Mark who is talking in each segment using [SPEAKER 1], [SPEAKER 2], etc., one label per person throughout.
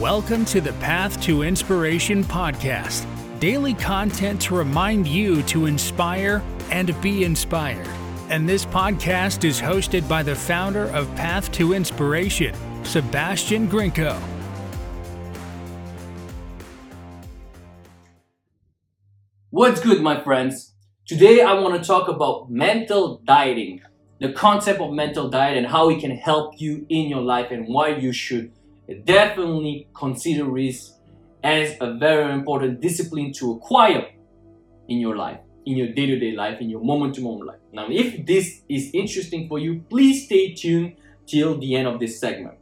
[SPEAKER 1] Welcome to the Path to Inspiration podcast. Daily content to remind you to inspire and be inspired. And this podcast is hosted by the founder of Path to Inspiration, Sebastian Grinko.
[SPEAKER 2] What's good, my friends? Today I want to talk about mental dieting, the concept of mental diet, and how it can help you in your life and why you should definitely consider this as a very important discipline to acquire in your life, in your day to day life, in your moment to moment life. Now, if this is interesting for you, please stay tuned till the end of this segment.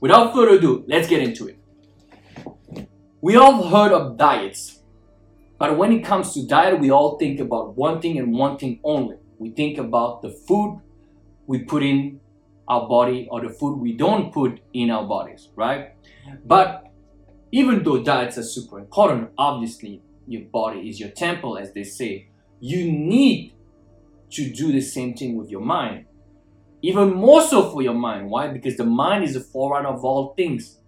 [SPEAKER 2] Without further ado, let's get into it. We all heard of diets, but when it comes to diet, we all think about one thing and one thing only. We think about the food we put in our body or the food we don't put in our bodies, right? But even though diets are super important, obviously your body is your temple, as they say. You need to do the same thing with your mind. Even more so for your mind. Why? Because the mind is the forerunner of all things.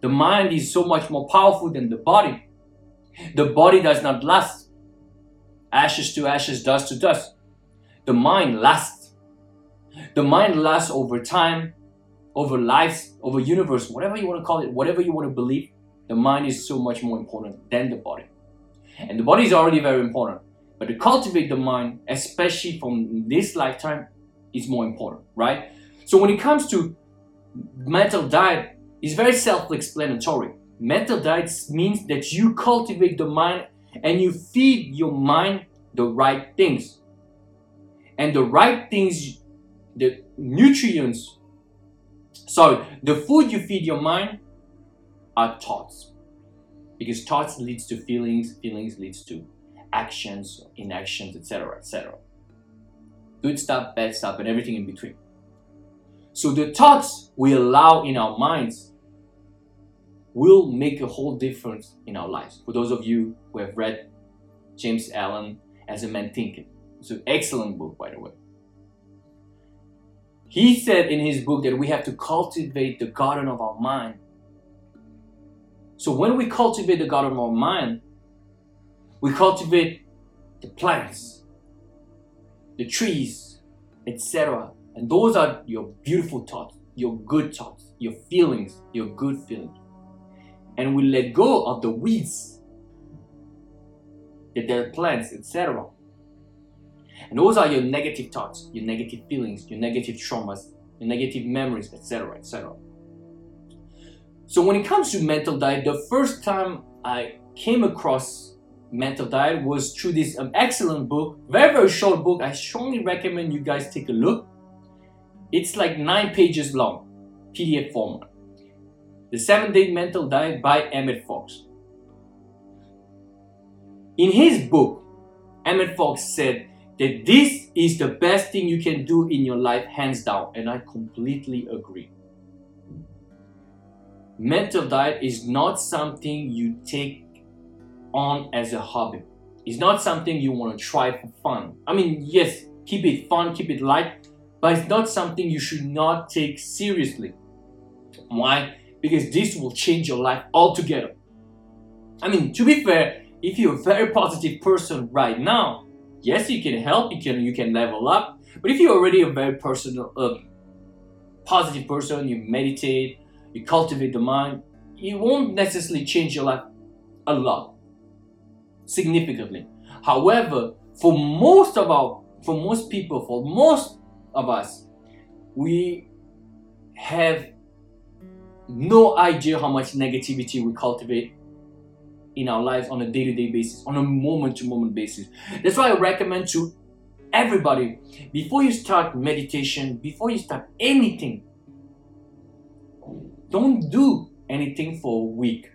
[SPEAKER 2] The mind is so much more powerful than the body. The body does not last. Ashes to ashes, dust to dust. The mind lasts. The mind lasts over time, over lives, over universe, whatever you want to call it, whatever you want to believe. The mind is so much more important than the body. And the body is already very important. But to cultivate the mind, especially from this lifetime, is more important, right? So when it comes to mental diet, it's very self-explanatory. Mental diet means that you cultivate the mind and you feed your mind the right things. And the right things, the nutrients, sorry, the food you feed your mind are thoughts. Because thoughts leads to feelings, feelings leads to actions, inactions, etc., etc. Good stuff, bad stuff, and everything in between. So the thoughts we allow in our minds will make a whole difference in our lives. For those of you who have read James Allen as a man thinking, it's an excellent book, by the way. He said in his book that we have to cultivate the garden of our mind. So when we cultivate the garden of our mind, we cultivate the plants, the trees, etc. And those are your beautiful thoughts, your good thoughts, your feelings, your good feelings. And we let go of the weeds, the dead plants, etc. And those are your negative thoughts, your negative feelings, your negative traumas, your negative memories, etc. etc. So when it comes to mental diet, the first time I came across mental diet was through this um, excellent book, very very short book. I strongly recommend you guys take a look. It's like nine pages long, PDF format. The Seven Day Mental Diet by Emmett Fox. In his book, Emmett Fox said that this is the best thing you can do in your life, hands down, and I completely agree. Mental diet is not something you take on as a hobby. It's not something you want to try for fun. I mean, yes, keep it fun, keep it light, but it's not something you should not take seriously. Why? Because this will change your life altogether. I mean, to be fair, if you're a very positive person right now, yes, you can help, you can you can level up. But if you're already a very personal, uh, positive person, you meditate, you cultivate the mind, it won't necessarily change your life a lot, significantly. However, for most of our, for most people, for most of us, we have no idea how much negativity we cultivate in our lives on a day-to-day basis, on a moment-to-moment basis. That's why I recommend to everybody before you start meditation, before you start anything, don't do anything for a week.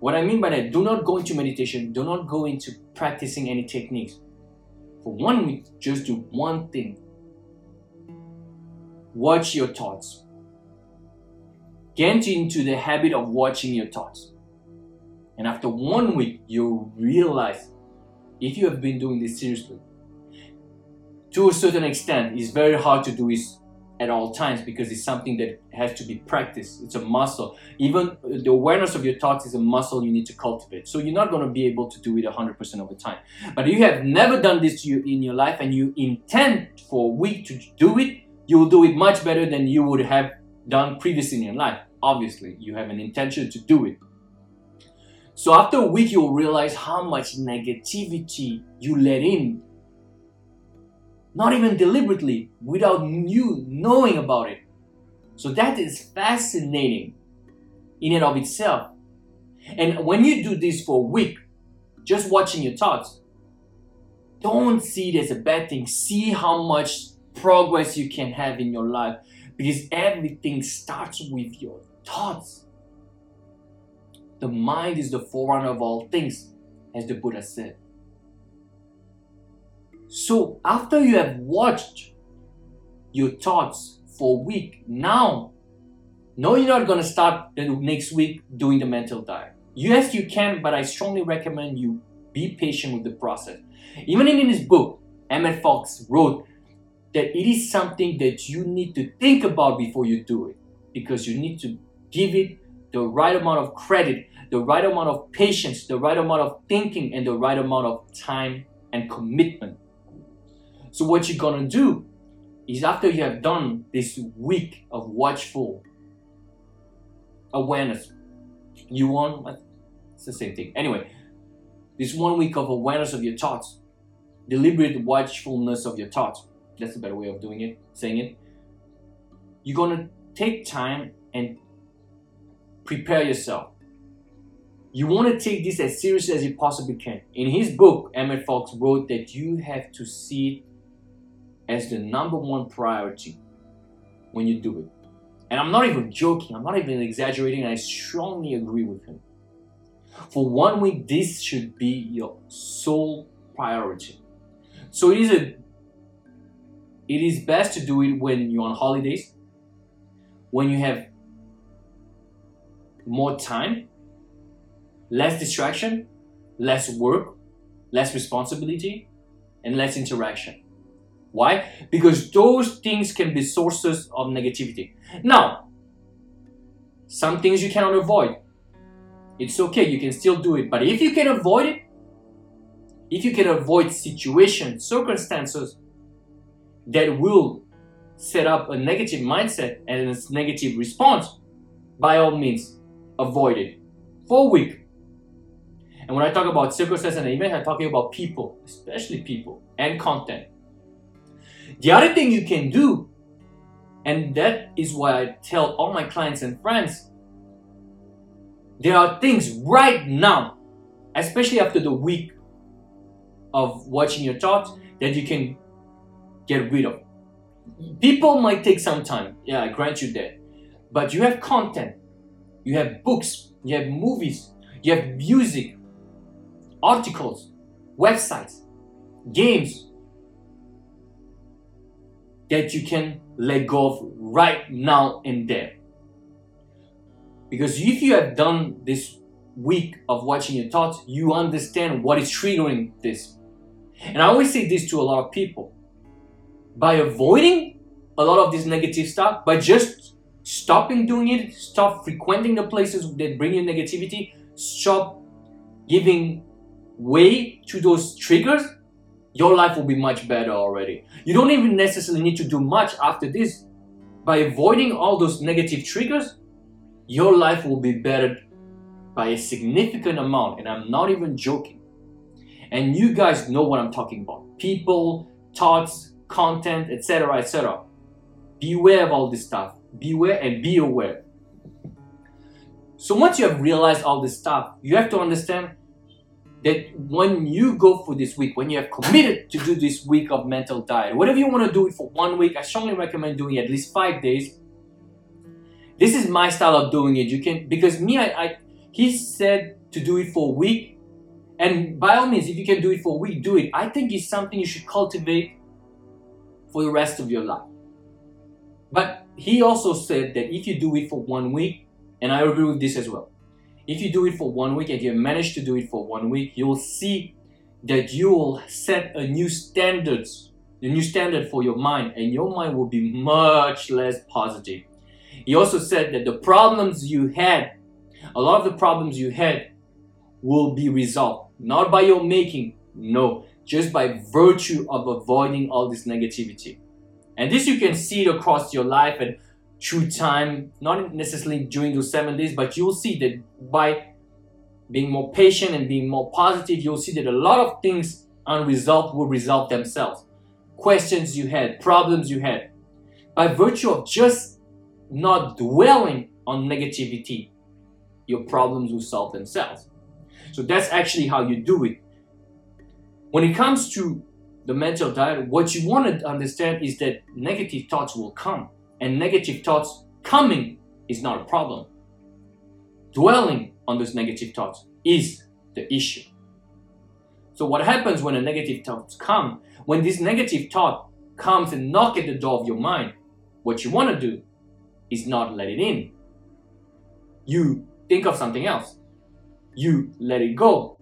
[SPEAKER 2] What I mean by that, do not go into meditation, do not go into practicing any techniques. For one week, just do one thing. Watch your thoughts. Get into the habit of watching your thoughts. And after one week, you'll realize if you have been doing this seriously, to a certain extent, it's very hard to do this at all times because it's something that has to be practiced. It's a muscle. Even uh, the awareness of your thoughts is a muscle you need to cultivate. So you're not going to be able to do it 100% of the time. But if you have never done this in your life and you intend for a week to do it, you will do it much better than you would have done previously in your life. Obviously, you have an intention to do it. So after a week, you'll realize how much negativity you let in not even deliberately, without you knowing about it. So that is fascinating in and of itself. And when you do this for a week, just watching your thoughts, don't see it as a bad thing. See how much progress you can have in your life because everything starts with your thoughts. The mind is the forerunner of all things, as the Buddha said. So after you have watched your thoughts for a week, now, no, you're not going to start the next week doing the mental diet. Yes, you can, but I strongly recommend you be patient with the process. Even in his book, Emmett Fox wrote that it is something that you need to think about before you do it because you need to give it the right amount of credit, the right amount of patience, the right amount of thinking, and the right amount of time and commitment. So what you're gonna do is after you have done this week of watchful awareness, you want it's the same thing. Anyway, this one week of awareness of your thoughts, deliberate watchfulness of your thoughts. That's a better way of doing it, saying it. You're gonna take time and prepare yourself. You want to take this as seriously as you possibly can. In his book, Emmett Fox wrote that you have to see it as the number one priority when you do it. And I'm not even joking, I'm not even exaggerating, I strongly agree with him. For one week, this should be your sole priority. So it is a it is best to do it when you're on holidays, when you have more time, less distraction, less work, less responsibility, and less interaction. Why? Because those things can be sources of negativity. Now, some things you cannot avoid. It's okay, you can still do it. But if you can avoid it, if you can avoid situations, circumstances that will set up a negative mindset and a negative response, by all means, avoid it for a week. And when I talk about circumstances and events, I'm talking about people, especially people and content. The other thing you can do, and that is why I tell all my clients and friends, there are things right now, especially after the week of watching your thoughts, that you can get rid of. People might take some time, yeah, I grant you that. But you have content, you have books, you have movies, you have music, articles, websites, games, that you can let go of right now and there. Because if you have done this week of watching your thoughts, you understand what is triggering this. And I always say this to a lot of people. By avoiding a lot of this negative stuff, by just stopping doing it, stop frequenting the places that bring you negativity, stop giving way to those triggers, your life will be much better already. You don't even necessarily need to do much after this. By avoiding all those negative triggers, your life will be better by a significant amount. And I'm not even joking. And you guys know what I'm talking about people, thoughts, content, etc. etc. Beware of all this stuff. Beware and be aware. So once you have realized all this stuff, you have to understand that when you go for this week, when you have committed to do this week of mental diet, whatever you want to do it for one week, I strongly recommend doing at least five days. This is my style of doing it. You can because me, I, I he said to do it for a week, and by all means, if you can do it for a week, do it. I think it's something you should cultivate for the rest of your life. But he also said that if you do it for one week, and I agree with this as well if you do it for one week and you manage to do it for one week, you'll see that you will set a new standards the new standard for your mind, and your mind will be much less positive. He also said that the problems you had, a lot of the problems you had, will be resolved. Not by your making, no, just by virtue of avoiding all this negativity. And this you can see it across your life and through time, not necessarily during those seven days, but you'll see that by being more patient and being more positive, you'll see that a lot of things unresolved will resolve themselves. Questions you had, problems you had. By virtue of just not dwelling on negativity, your problems will solve themselves. So that's actually how you do it. When it comes to the mental diet, what you want to understand is that negative thoughts will come, and negative thoughts coming is not a problem. Dwelling on those negative thoughts is the issue. So what happens when a negative thoughts come? When this negative thought comes and knock at the door of your mind, what you want to do is not let it in. You think of something else. You let it go.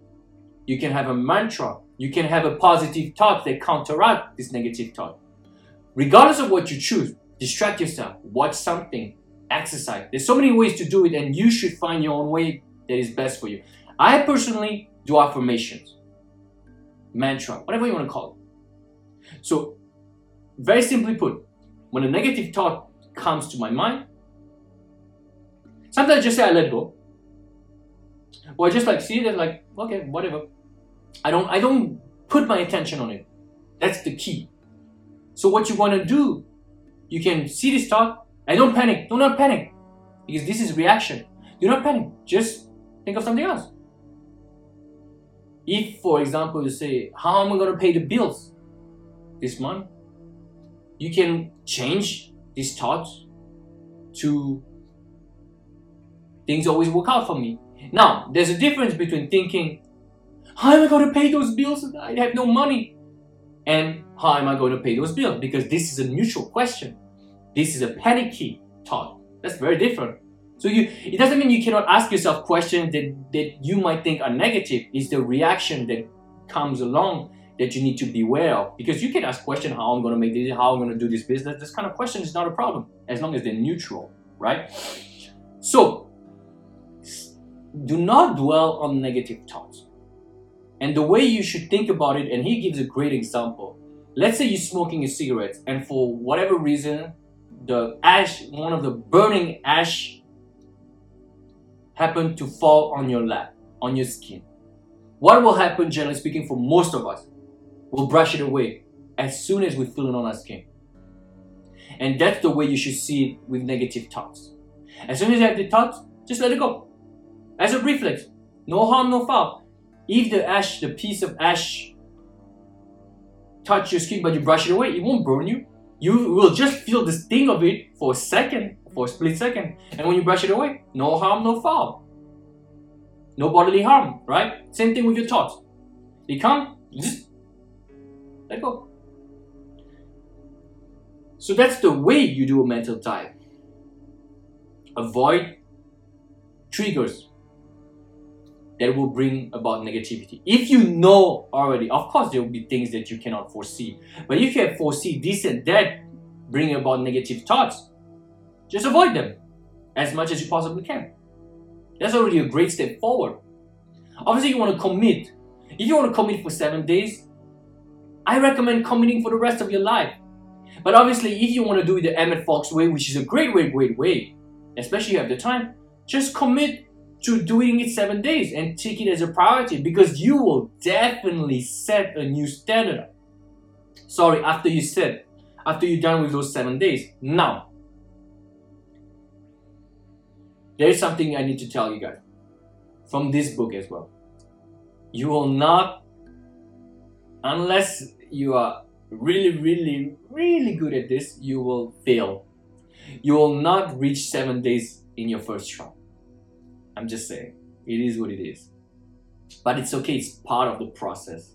[SPEAKER 2] You can have a mantra. You can have a positive thought that counteract this negative thought. Regardless of what you choose, distract yourself, watch something, exercise. There's so many ways to do it, and you should find your own way that is best for you. I personally do affirmations, mantra, whatever you want to call it. So, very simply put, when a negative thought comes to my mind, sometimes I just say I let go. Or I just like see it and like, okay, whatever. I don't I don't put my attention on it. That's the key. So what you want to do, you can see this thought and don't panic. Do not panic. Because this is reaction. Do not panic. Just think of something else. If, for example, you say, How am I going to pay the bills this month? You can change this thought to things always work out for me. Now, there's a difference between thinking, How am I going to pay those bills? I have no money. And how am I going to pay those bills? Because this is a neutral question. This is a panicky thought. That's very different. So you, it doesn't mean you cannot ask yourself questions that, that you might think are negative. It's the reaction that comes along that you need to be aware of. Because you can ask questions how I'm going to make this, how I'm going to do this business. This kind of question is not a problem as long as they're neutral, right? So do not dwell on negative thoughts. And the way you should think about it, and he gives a great example. Let's say you're smoking a cigarette, and for whatever reason, the ash, one of the burning ash happen to fall on your lap, on your skin. What will happen, generally speaking, for most of us? We'll brush it away as soon as we feel it on our skin. And that's the way you should see it with negative thoughts. As soon as you have the thoughts, just let it go. As a reflex, no harm, no foul. If the ash, the piece of ash, touch your skin but you brush it away, it won't burn you. You will just feel the sting of it for a second, for a split second. And when you brush it away, no harm, no foul. No bodily harm, right? Same thing with your thoughts. They come, just let go. So that's the way you do a mental diet. Avoid triggers that will bring about negativity. If you know already, of course, there will be things that you cannot foresee. But if you have foresee this and that bring about negative thoughts, just avoid them as much as you possibly can. That's already a great step forward. Obviously, you want to commit. If you want to commit for seven days, I recommend committing for the rest of your life. But obviously, if you want to do it the Emmett Fox way, which is a great way, great way, especially if you have the time, just commit to doing it seven days and take it as a priority because you will definitely set a new standard. Sorry, after you set, after you're done with those seven days. Now, there is something I need to tell you guys from this book as well. You will not, unless you are really, really, really good at this, you will fail. You will not reach seven days in your first try. I'm just saying, it is what it is. But it's okay, it's part of the process.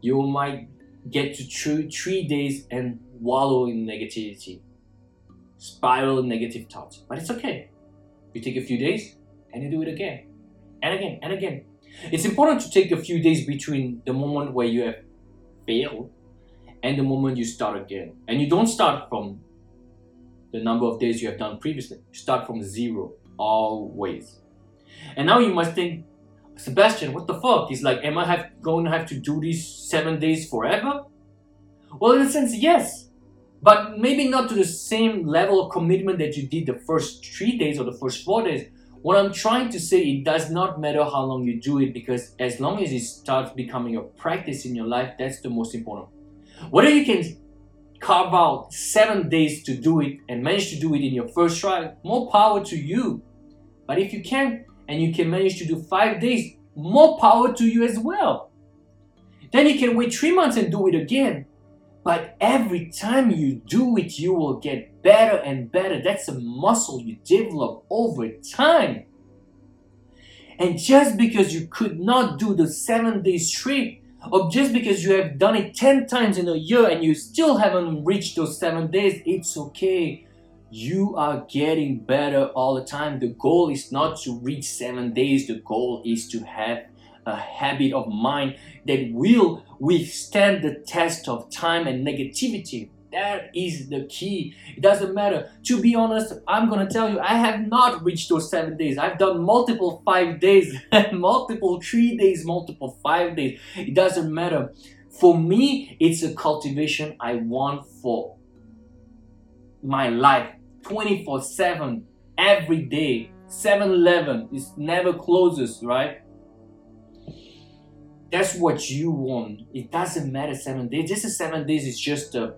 [SPEAKER 2] You might get to three, days and wallow in negativity, spiral negative thoughts. But it's okay. You take a few days and you do it again and again and again. It's important to take a few days between the moment where you have failed and the moment you start again. And you don't start from the number of days you have done previously. You start from zero, always. And now you must think, Sebastian, what the fuck? He's like, am I have, going to have to do these seven days forever? Well, in a sense, yes. But maybe not to the same level of commitment that you did the first three days or the first four days. What I'm trying to say, it does not matter how long you do it because as long as it starts becoming a practice in your life, that's the most important. Whether you can carve out seven days to do it and manage to do it in your first try, more power to you. But if you can and you can manage to do five days, more power to you as well. Then you can wait three months and do it again. But every time you do it, you will get better and better. That's a muscle you develop over time. And just because you could not do the seven days straight or just because you have done it 10 times in a year and you still haven't reached those seven days, it's okay. You are getting better all the time. The goal is not to reach seven days, the goal is to have a habit of mind that will withstand the test of time and negativity. That is the key. It doesn't matter. To be honest, I'm gonna tell you, I have not reached those seven days. I've done multiple five days, multiple three days, multiple five days. It doesn't matter. For me, it's a cultivation I want for my life 24 7, every day. 7 Eleven is never closes, right? That's what you want. It doesn't matter seven days. This is seven days is just a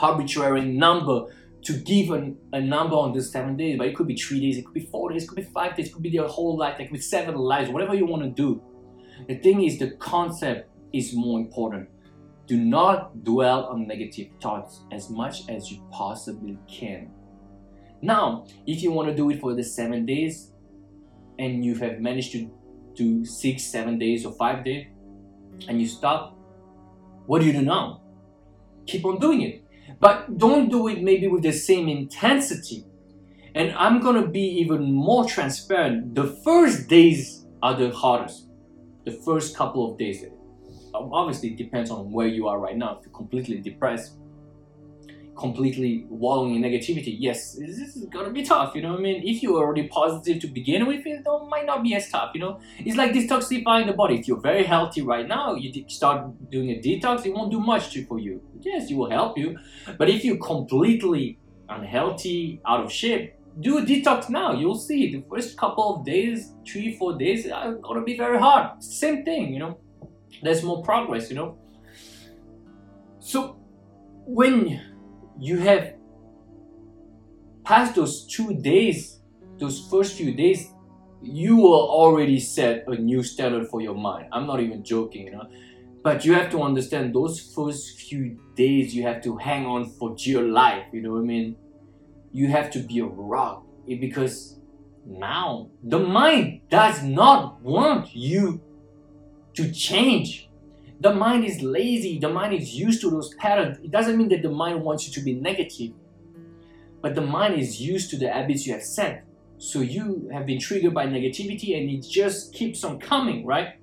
[SPEAKER 2] arbitrary number to give an, a number on this seven days, but it could be three days, it could be four days, it could be five days, it could be their whole life, like with seven lives, whatever you want to do. The thing is, the concept is more important. Do not dwell on negative thoughts as much as you possibly can. Now, if you want to do it for the seven days and you have managed to do six, seven days, or five days, and you stop, what do you do now? Keep on doing it but don't do it maybe with the same intensity. And I'm gonna be even more transparent. The first days are the hardest. The first couple of days. Obviously, it depends on where you are right now. If you're completely depressed, completely wallowing in negativity, yes, this is gonna be tough. You know what I mean? If you're already positive to begin with, it might not be as tough. You know, it's like detoxifying the body. If you're very healthy right now, you start doing a detox, it won't do much for you. Yes, it will help you, but if you're completely unhealthy, out of shape, do a detox now. You'll see the first couple of days, three, four days, are gonna be very hard. Same thing, you know. There's more progress, you know. So when you have past those two days, those first few days, you will already set a new standard for your mind. I'm not even joking, you know. But you have to understand those first few days you have to hang on for dear life, you know what I mean? You have to be a rock eh, because now the mind does not want you to change the mind is lazy, the mind is used to those patterns. It doesn't mean that the mind wants you to be negative, but the mind is used to the habits you have set. So you have been triggered by negativity and it just keeps on coming, right?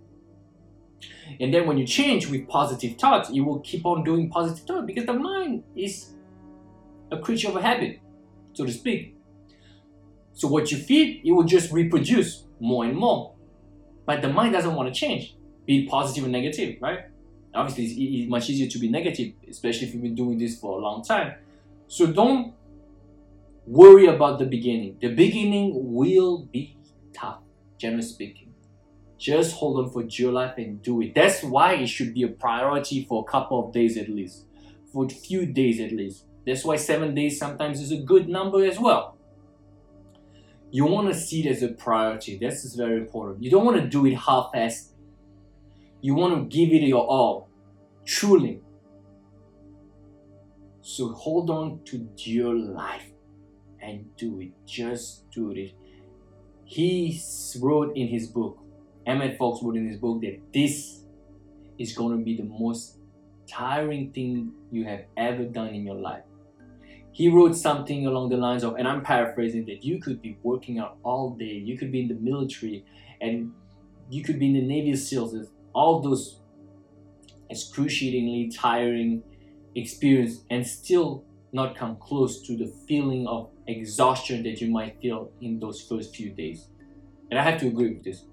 [SPEAKER 2] And then when you change with positive thoughts, you will keep on doing positive thoughts because the mind is a creature of a habit, so to speak. So what you feed, it will just reproduce more and more. But the mind doesn't want to change be positive and negative, right? Obviously, it's, it's much easier to be negative, especially if you've been doing this for a long time. So don't worry about the beginning. The beginning will be tough, generally speaking. Just hold on for dear life and do it. That's why it should be a priority for a couple of days at least, for a few days at least. That's why seven days sometimes is a good number as well. You want to see it as a priority. This is very important. You don't want to do it half-assed you want to give it your all, truly. So hold on to your life and do it. Just do it. He wrote in his book, Emmett Fox wrote in his book that this is going to be the most tiring thing you have ever done in your life. He wrote something along the lines of, and I'm paraphrasing, that you could be working out all day, you could be in the military, and you could be in the Navy SEALs, all those excruciatingly tiring experience and still not come close to the feeling of exhaustion that you might feel in those first few days. And I have to agree with this.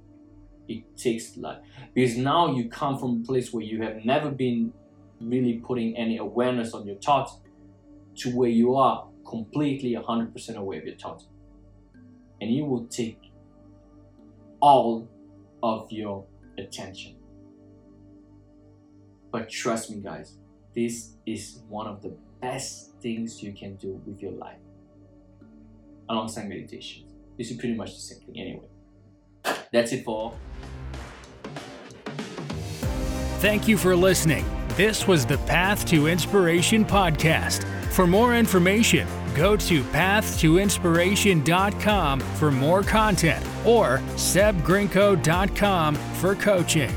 [SPEAKER 2] It takes a lot Because now you come from a place where you have never been really putting any awareness on your thoughts to where you are completely 100% aware of your thoughts. And you will take all of your attention. But trust me, guys, this is one of the best things you can do with your life alongside meditation. This is pretty much the same thing anyway. That's it for.
[SPEAKER 1] Thank you for listening. This was the Path to Inspiration podcast. For more information, go to pathtoinspiration.com for more content or sebgrinko.com for coaching.